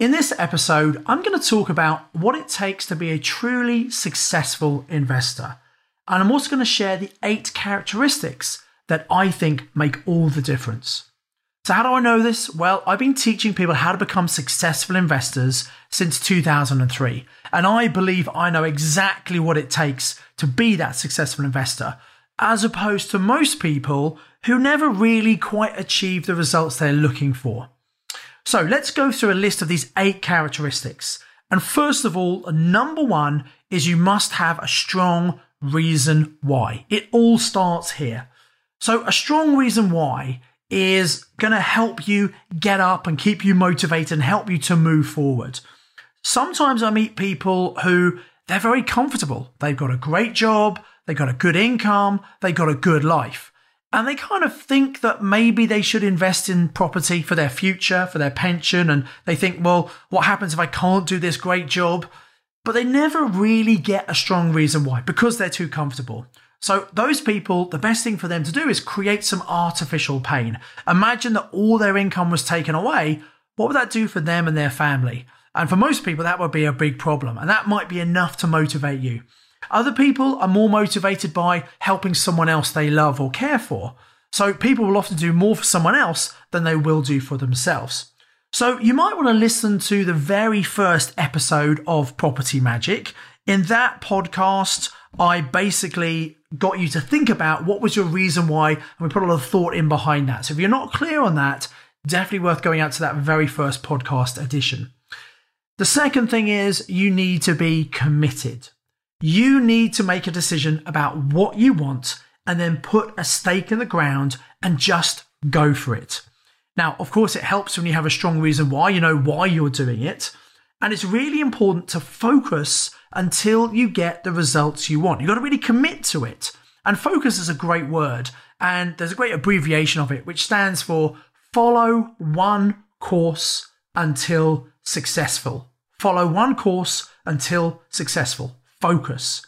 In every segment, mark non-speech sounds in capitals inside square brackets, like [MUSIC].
In this episode, I'm going to talk about what it takes to be a truly successful investor. And I'm also going to share the eight characteristics that I think make all the difference. So, how do I know this? Well, I've been teaching people how to become successful investors since 2003. And I believe I know exactly what it takes to be that successful investor, as opposed to most people who never really quite achieve the results they're looking for. So let's go through a list of these eight characteristics. And first of all, number one is you must have a strong reason why. It all starts here. So a strong reason why is going to help you get up and keep you motivated and help you to move forward. Sometimes I meet people who they're very comfortable. They've got a great job. They've got a good income. They've got a good life. And they kind of think that maybe they should invest in property for their future, for their pension. And they think, well, what happens if I can't do this great job? But they never really get a strong reason why, because they're too comfortable. So, those people, the best thing for them to do is create some artificial pain. Imagine that all their income was taken away. What would that do for them and their family? And for most people, that would be a big problem. And that might be enough to motivate you. Other people are more motivated by helping someone else they love or care for. So people will often do more for someone else than they will do for themselves. So you might want to listen to the very first episode of Property Magic. In that podcast, I basically got you to think about what was your reason why, and we put a lot of thought in behind that. So if you're not clear on that, definitely worth going out to that very first podcast edition. The second thing is you need to be committed. You need to make a decision about what you want and then put a stake in the ground and just go for it. Now, of course, it helps when you have a strong reason why, you know why you're doing it. And it's really important to focus until you get the results you want. You've got to really commit to it. And focus is a great word. And there's a great abbreviation of it, which stands for follow one course until successful. Follow one course until successful focus.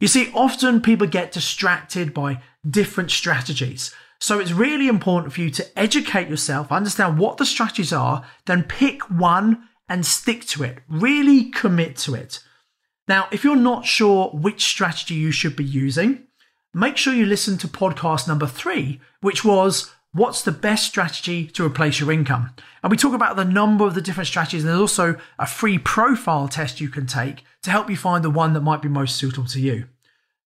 You see, often people get distracted by different strategies. So it's really important for you to educate yourself, understand what the strategies are, then pick one and stick to it. Really commit to it. Now, if you're not sure which strategy you should be using, make sure you listen to podcast number three, which was what's the best strategy to replace your income? And we talk about the number of the different strategies. And there's also a free profile test you can take to help you find the one that might be most suitable to you.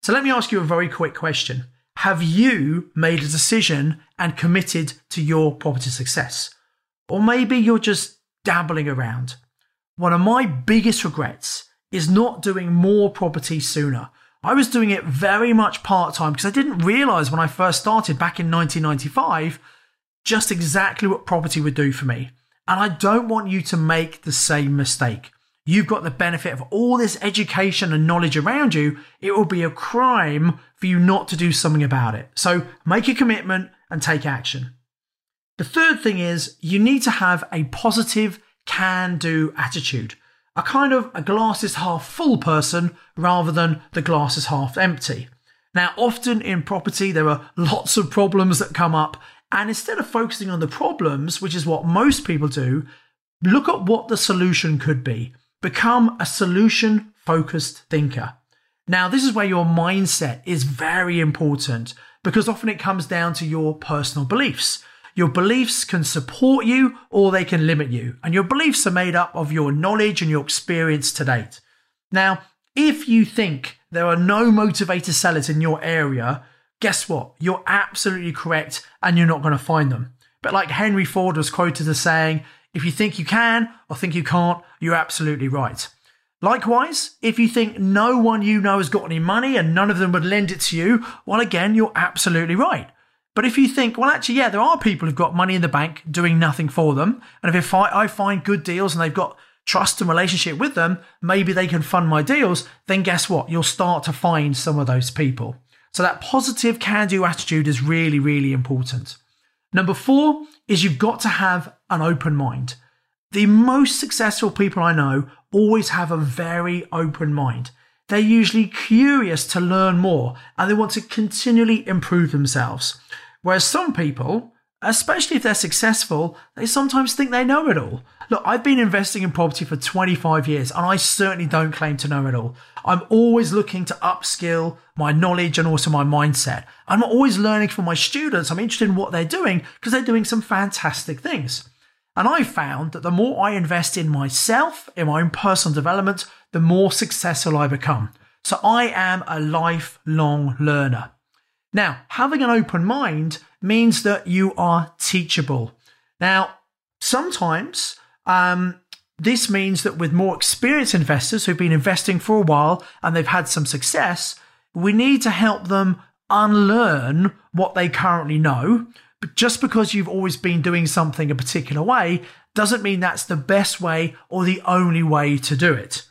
So let me ask you a very quick question. Have you made a decision and committed to your property success? Or maybe you're just dabbling around. One of my biggest regrets is not doing more property sooner. I was doing it very much part time because I didn't realize when I first started back in 1995 just exactly what property would do for me. And I don't want you to make the same mistake. You've got the benefit of all this education and knowledge around you. It will be a crime for you not to do something about it. So make a commitment and take action. The third thing is you need to have a positive can do attitude a kind of a glass is half full person rather than the glass is half empty. Now, often in property, there are lots of problems that come up. And instead of focusing on the problems, which is what most people do, look at what the solution could be. Become a solution focused thinker. Now, this is where your mindset is very important because often it comes down to your personal beliefs. Your beliefs can support you or they can limit you. And your beliefs are made up of your knowledge and your experience to date. Now, if you think there are no motivated sellers in your area, guess what? You're absolutely correct and you're not going to find them. But like Henry Ford was quoted as saying, if you think you can or think you can't, you're absolutely right. Likewise, if you think no one you know has got any money and none of them would lend it to you, well, again, you're absolutely right. But if you think, well, actually, yeah, there are people who've got money in the bank doing nothing for them. And if I, I find good deals and they've got trust and relationship with them, maybe they can fund my deals, then guess what? You'll start to find some of those people. So that positive can do attitude is really, really important. Number four is you've got to have an open mind. The most successful people I know always have a very open mind. They're usually curious to learn more and they want to continually improve themselves. Whereas some people, especially if they're successful, they sometimes think they know it all. Look, I've been investing in property for 25 years and I certainly don't claim to know it all. I'm always looking to upskill my knowledge and also my mindset. I'm always learning from my students. I'm interested in what they're doing because they're doing some fantastic things. And I found that the more I invest in myself, in my own personal development, the more successful I become. So I am a lifelong learner. Now, having an open mind means that you are teachable. Now, sometimes um, this means that with more experienced investors who've been investing for a while and they've had some success, we need to help them unlearn what they currently know. Just because you've always been doing something a particular way doesn't mean that's the best way or the only way to do it.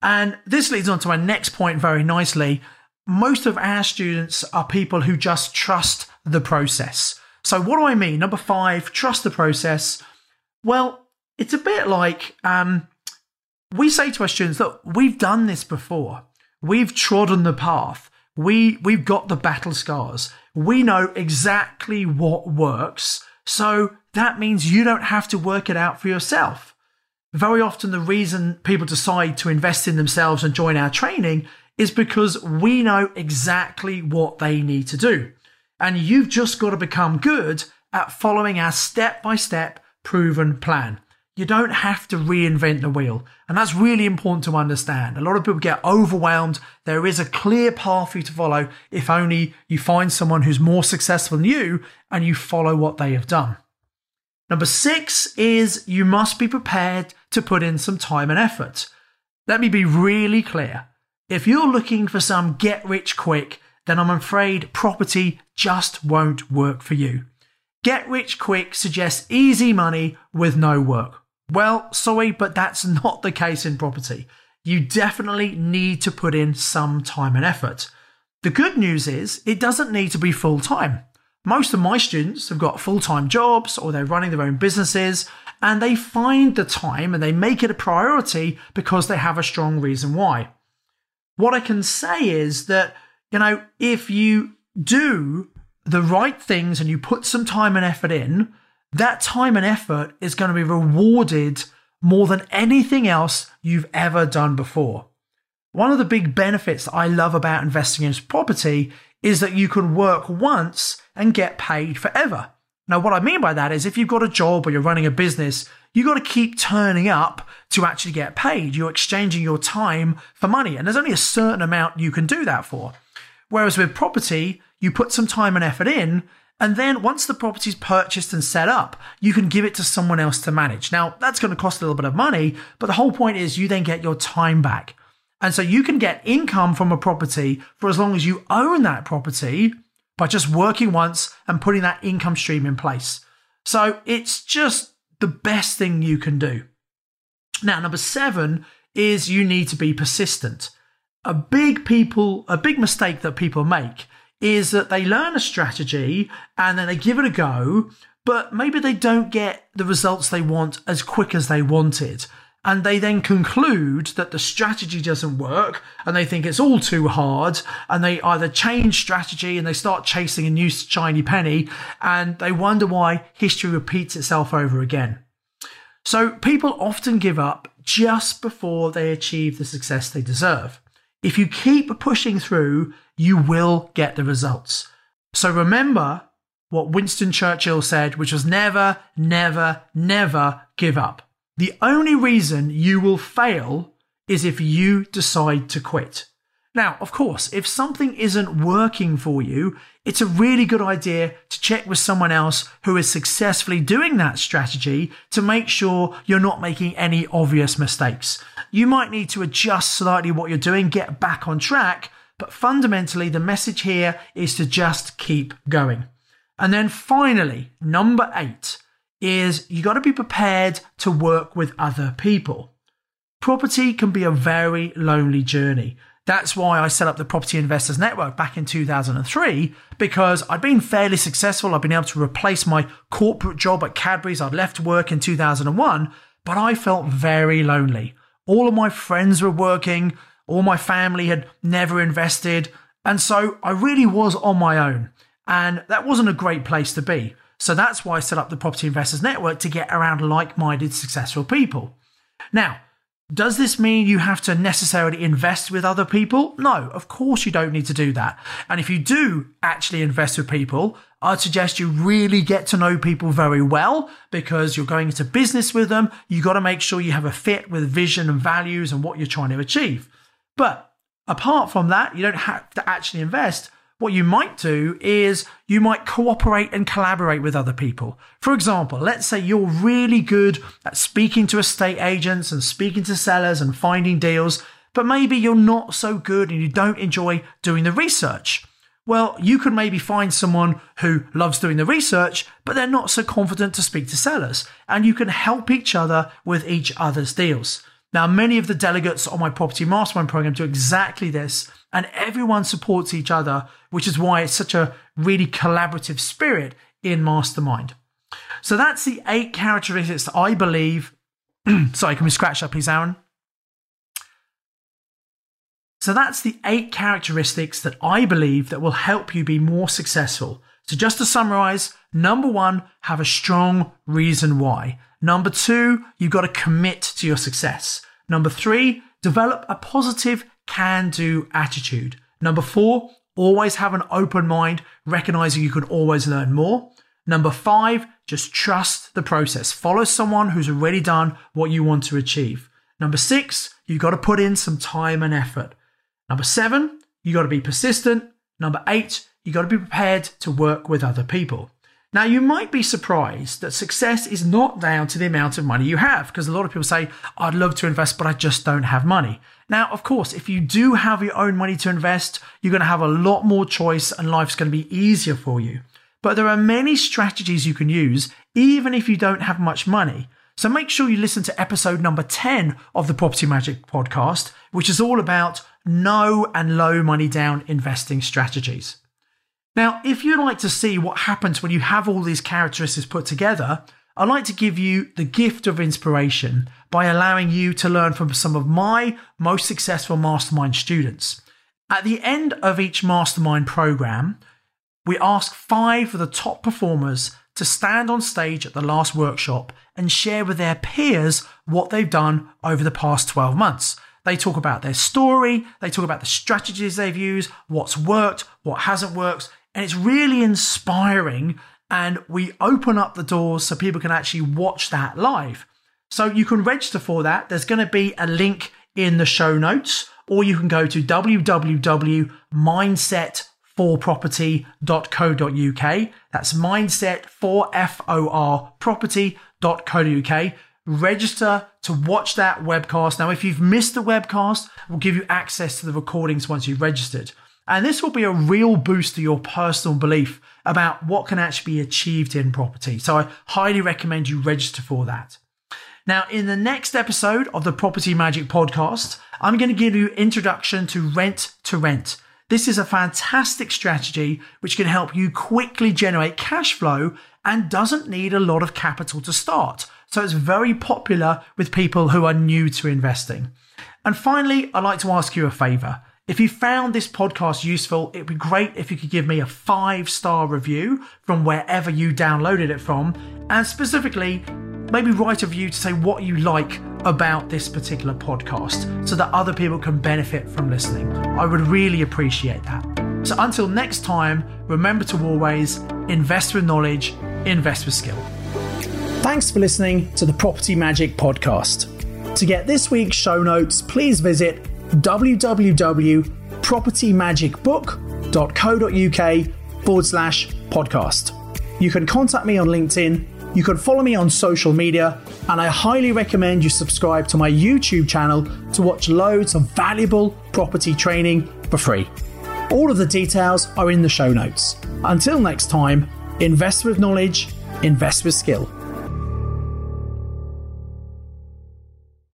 And this leads on to my next point very nicely. Most of our students are people who just trust the process. So, what do I mean? Number five, trust the process. Well, it's a bit like um, we say to our students, look, we've done this before. We've trodden the path. We, we've got the battle scars. We know exactly what works. So that means you don't have to work it out for yourself. Very often, the reason people decide to invest in themselves and join our training is because we know exactly what they need to do. And you've just got to become good at following our step by step proven plan. You don't have to reinvent the wheel. And that's really important to understand. A lot of people get overwhelmed. There is a clear path for you to follow if only you find someone who's more successful than you and you follow what they have done. Number six is you must be prepared to put in some time and effort. Let me be really clear. If you're looking for some get rich quick, then I'm afraid property just won't work for you. Get rich quick suggests easy money with no work. Well, sorry, but that's [LAUGHS] not the case in property. You definitely need to put in some time and effort. The good news is it doesn't need to be full time. Most of my students have got full time jobs or they're running their own businesses and they find the time and they make it a priority because they have a strong reason why. What I can say is that, you know, if you do the right things and you put some time and effort in, that time and effort is going to be rewarded more than anything else you've ever done before. One of the big benefits I love about investing in property is that you can work once and get paid forever. Now, what I mean by that is if you've got a job or you're running a business, you've got to keep turning up to actually get paid. You're exchanging your time for money, and there's only a certain amount you can do that for. Whereas with property, you put some time and effort in, and then once the property's purchased and set up, you can give it to someone else to manage. Now, that's going to cost a little bit of money, but the whole point is you then get your time back. And so you can get income from a property for as long as you own that property by just working once and putting that income stream in place. So it's just the best thing you can do. Now, number seven is you need to be persistent. A big people, a big mistake that people make is that they learn a strategy and then they give it a go, but maybe they don't get the results they want as quick as they wanted. And they then conclude that the strategy doesn't work and they think it's all too hard. And they either change strategy and they start chasing a new shiny penny and they wonder why history repeats itself over again. So people often give up just before they achieve the success they deserve. If you keep pushing through, you will get the results. So remember what Winston Churchill said, which was never, never, never give up. The only reason you will fail is if you decide to quit. Now, of course, if something isn't working for you, it's a really good idea to check with someone else who is successfully doing that strategy to make sure you're not making any obvious mistakes. You might need to adjust slightly what you're doing, get back on track, but fundamentally, the message here is to just keep going. And then finally, number eight is you got to be prepared to work with other people. property can be a very lonely journey. That's why I set up the Property Investors Network back in 2003 because I'd been fairly successful. I'd been able to replace my corporate job at Cadbury's. I'd left work in 2001, but I felt very lonely. All of my friends were working, all my family had never invested, and so I really was on my own. And that wasn't a great place to be. So that's why I set up the Property Investors Network to get around like minded, successful people. Now, does this mean you have to necessarily invest with other people? No, of course you don't need to do that. And if you do actually invest with people, I'd suggest you really get to know people very well because you're going into business with them. You got to make sure you have a fit with vision and values and what you're trying to achieve. But apart from that, you don't have to actually invest. What you might do is you might cooperate and collaborate with other people. For example, let's say you're really good at speaking to estate agents and speaking to sellers and finding deals, but maybe you're not so good and you don't enjoy doing the research. Well, you could maybe find someone who loves doing the research, but they're not so confident to speak to sellers, and you can help each other with each other's deals. Now, many of the delegates on my property mastermind program do exactly this, and everyone supports each other, which is why it's such a really collaborative spirit in mastermind. So that's the eight characteristics that I believe. [CLEARS THROAT] sorry, can we scratch that, please, Aaron? So that's the eight characteristics that I believe that will help you be more successful. So just to summarize, number one, have a strong reason why. Number two, you've got to commit to your success. Number three, develop a positive can do attitude. Number four, always have an open mind, recognizing you can always learn more. Number five, just trust the process. Follow someone who's already done what you want to achieve. Number six, you've got to put in some time and effort. Number seven, you've got to be persistent. Number eight, you've got to be prepared to work with other people. Now, you might be surprised that success is not down to the amount of money you have, because a lot of people say, I'd love to invest, but I just don't have money. Now, of course, if you do have your own money to invest, you're going to have a lot more choice and life's going to be easier for you. But there are many strategies you can use, even if you don't have much money. So make sure you listen to episode number 10 of the Property Magic podcast, which is all about no and low money down investing strategies. Now, if you'd like to see what happens when you have all these characteristics put together, I'd like to give you the gift of inspiration by allowing you to learn from some of my most successful mastermind students. At the end of each mastermind program, we ask five of the top performers to stand on stage at the last workshop and share with their peers what they've done over the past 12 months. They talk about their story, they talk about the strategies they've used, what's worked, what hasn't worked, and it's really inspiring. And we open up the doors so people can actually watch that live. So you can register for that. There's going to be a link in the show notes, or you can go to www.mindset4property.co.uk. That's mindset for F O R property.co.uk. Register to watch that webcast. Now, if you've missed the webcast, we'll give you access to the recordings once you've registered. And this will be a real boost to your personal belief about what can actually be achieved in property. So I highly recommend you register for that. Now, in the next episode of the Property Magic podcast, I'm going to give you introduction to rent to rent. This is a fantastic strategy which can help you quickly generate cash flow and doesn't need a lot of capital to start. So it's very popular with people who are new to investing. And finally, I'd like to ask you a favor. If you found this podcast useful, it'd be great if you could give me a five star review from wherever you downloaded it from, and specifically, maybe write a review to say what you like about this particular podcast so that other people can benefit from listening. I would really appreciate that. So until next time, remember to always invest with knowledge, invest with skill. Thanks for listening to the Property Magic podcast. To get this week's show notes, please visit www.propertymagicbook.co.uk forward slash podcast. You can contact me on LinkedIn, you can follow me on social media, and I highly recommend you subscribe to my YouTube channel to watch loads of valuable property training for free. All of the details are in the show notes. Until next time, invest with knowledge, invest with skill.